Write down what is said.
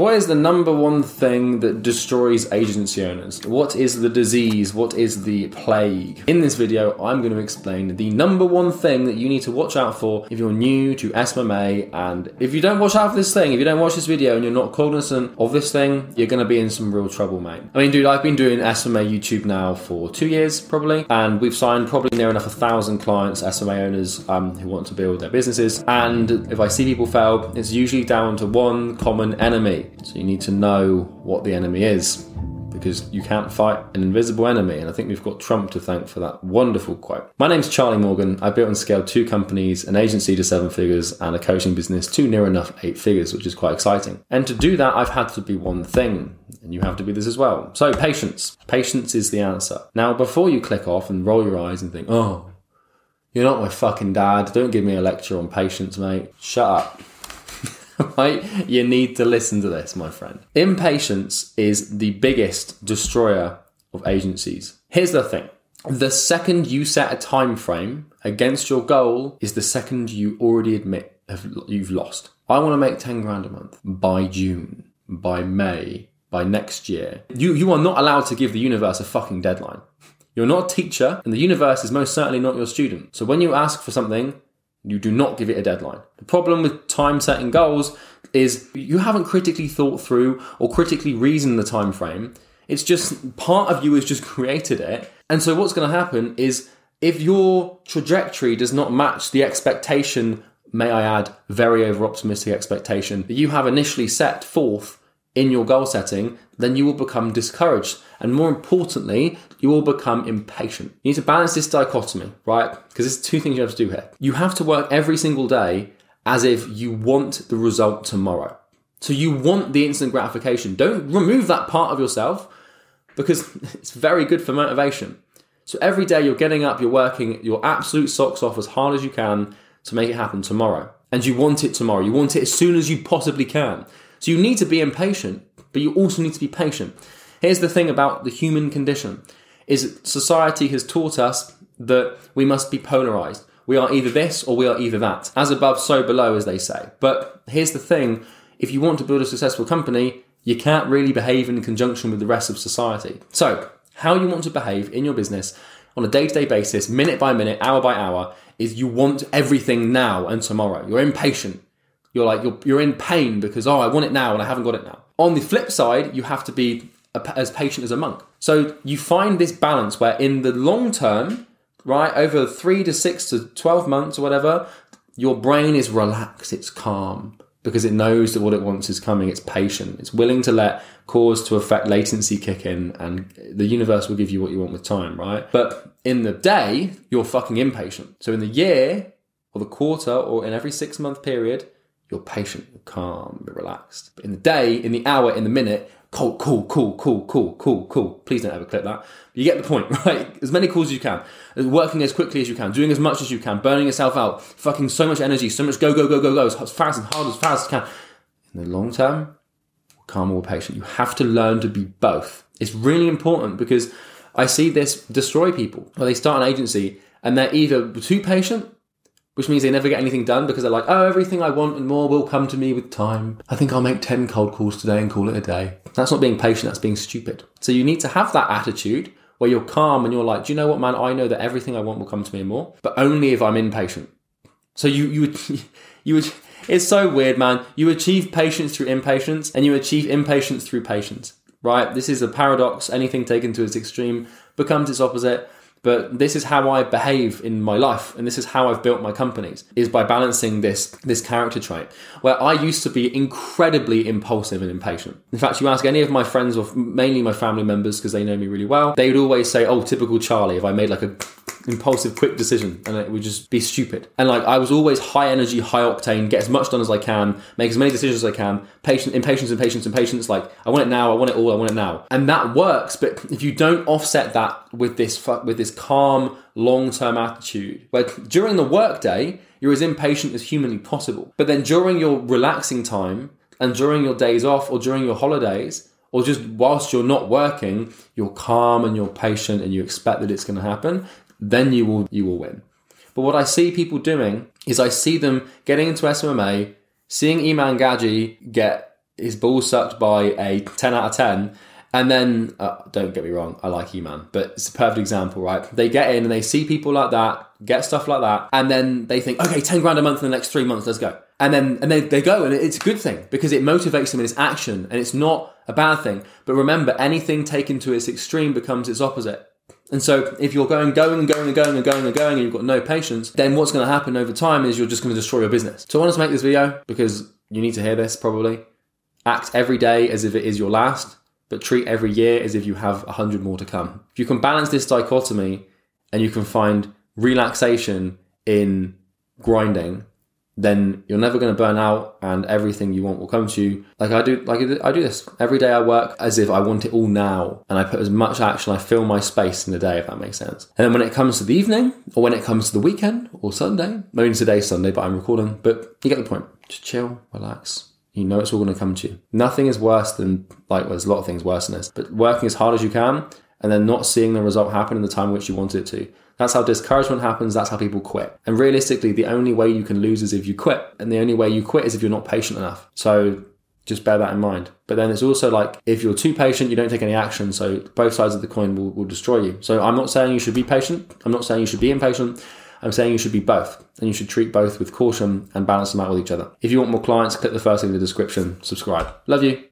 What is the number one thing that destroys agency owners? What is the disease? What is the plague? In this video, I'm going to explain the number one thing that you need to watch out for if you're new to SMMA. And if you don't watch out for this thing, if you don't watch this video and you're not cognizant of this thing, you're going to be in some real trouble, mate. I mean, dude, I've been doing SMMA YouTube now for two years probably, and we've signed probably near enough a thousand clients, SMMA owners um, who want to build their businesses. And if I see people fail, it's usually down to one common enemy. So you need to know what the enemy is because you can't fight an invisible enemy. And I think we've got Trump to thank for that wonderful quote. My name's Charlie Morgan. I built and scaled two companies, an agency to seven figures, and a coaching business to near enough eight figures, which is quite exciting. And to do that, I've had to be one thing. And you have to be this as well. So, patience. Patience is the answer. Now, before you click off and roll your eyes and think, oh, you're not my fucking dad, don't give me a lecture on patience, mate. Shut up. right? You need to listen to this, my friend. Impatience is the biggest destroyer of agencies. Here's the thing. The second you set a time frame against your goal is the second you already admit you've lost. I want to make 10 grand a month by June, by May, by next year. You you are not allowed to give the universe a fucking deadline. You're not a teacher, and the universe is most certainly not your student. So when you ask for something, you do not give it a deadline. The problem with time setting goals is you haven't critically thought through or critically reasoned the time frame. It's just part of you has just created it. And so what's going to happen is if your trajectory does not match the expectation, may I add, very over optimistic expectation that you have initially set forth in your goal setting, then you will become discouraged. And more importantly, you will become impatient. You need to balance this dichotomy, right? Because there's two things you have to do here. You have to work every single day as if you want the result tomorrow. So you want the instant gratification. Don't remove that part of yourself because it's very good for motivation. So every day you're getting up, you're working your absolute socks off as hard as you can to make it happen tomorrow. And you want it tomorrow. You want it as soon as you possibly can. So you need to be impatient, but you also need to be patient. Here's the thing about the human condition is society has taught us that we must be polarized. We are either this or we are either that. As above, so below, as they say. But here's the thing if you want to build a successful company, you can't really behave in conjunction with the rest of society. So, how you want to behave in your business on a day to day basis, minute by minute, hour by hour, is you want everything now and tomorrow. You're impatient. You're like, you're, you're in pain because, oh, I want it now and I haven't got it now. On the flip side, you have to be a, as patient as a monk. So you find this balance where in the long term, right, over three to six to 12 months or whatever, your brain is relaxed, it's calm because it knows that what it wants is coming, it's patient, it's willing to let cause to effect latency kick in, and the universe will give you what you want with time, right? But in the day, you're fucking impatient. So in the year, or the quarter, or in every six month period, you're patient, you're calm, you're relaxed. But in the day, in the hour, in the minute, cool, cool, cool, cool, cool, cool, cool. Please don't ever clip that. You get the point, right? As many calls as you can, working as quickly as you can, doing as much as you can, burning yourself out, fucking so much energy, so much go, go, go, go, go, as fast and hard as fast as you can. In the long term, calm or patient. You have to learn to be both. It's really important because I see this destroy people. Where they start an agency and they're either too patient which means they never get anything done because they're like, oh, everything I want and more will come to me with time. I think I'll make 10 cold calls today and call it a day. That's not being patient, that's being stupid. So you need to have that attitude where you're calm and you're like, do you know what, man? I know that everything I want will come to me and more, but only if I'm impatient. So you, you would, you would, it's so weird, man. You achieve patience through impatience and you achieve impatience through patience, right? This is a paradox. Anything taken to its extreme becomes its opposite but this is how I behave in my life and this is how I've built my companies is by balancing this this character trait where I used to be incredibly impulsive and impatient. In fact, you ask any of my friends or mainly my family members because they know me really well, they would always say, "Oh, typical Charlie." If I made like a impulsive, quick decision, and it would just be stupid. And like I was always high energy, high octane, get as much done as I can, make as many decisions as I can, patient, impatience, impatience, impatience. Like I want it now, I want it all, I want it now, and that works. But if you don't offset that with this with this calm, long term attitude, where during the workday you're as impatient as humanly possible, but then during your relaxing time and during your days off or during your holidays or just whilst you're not working, you're calm and you're patient and you expect that it's going to happen, then you will you will win. But what I see people doing is I see them getting into SMMA, seeing Iman Gadzhi get his ball sucked by a 10 out of 10 and then, uh, don't get me wrong, I like Iman, but it's a perfect example, right? They get in and they see people like that, get stuff like that, and then they think, okay, 10 grand a month in the next three months, let's go. And then, and they, they go, and it's a good thing because it motivates them in its action, and it's not a bad thing. But remember, anything taken to its extreme becomes its opposite. And so if you're going, going and going and going and going and going and you've got no patience, then what's going to happen over time is you're just going to destroy your business. So I wanted to make this video because you need to hear this probably. Act every day as if it is your last but treat every year as if you have 100 more to come. If you can balance this dichotomy and you can find relaxation in grinding, then you're never going to burn out and everything you want will come to you. Like I do, like I do this every day. I work as if I want it all now and I put as much action, I fill my space in the day, if that makes sense. And then when it comes to the evening or when it comes to the weekend or Sunday, maybe today's Sunday, but I'm recording, but you get the point. Just chill, relax, you know it's all going to come to you. Nothing is worse than, like, well, there's a lot of things worse than this, but working as hard as you can and then not seeing the result happen in the time in which you wanted it to. That's how discouragement happens. That's how people quit. And realistically, the only way you can lose is if you quit. And the only way you quit is if you're not patient enough. So just bear that in mind. But then it's also like if you're too patient, you don't take any action. So both sides of the coin will, will destroy you. So I'm not saying you should be patient. I'm not saying you should be impatient. I'm saying you should be both, and you should treat both with caution and balance them out with each other. If you want more clients, click the first link in the description, subscribe. Love you.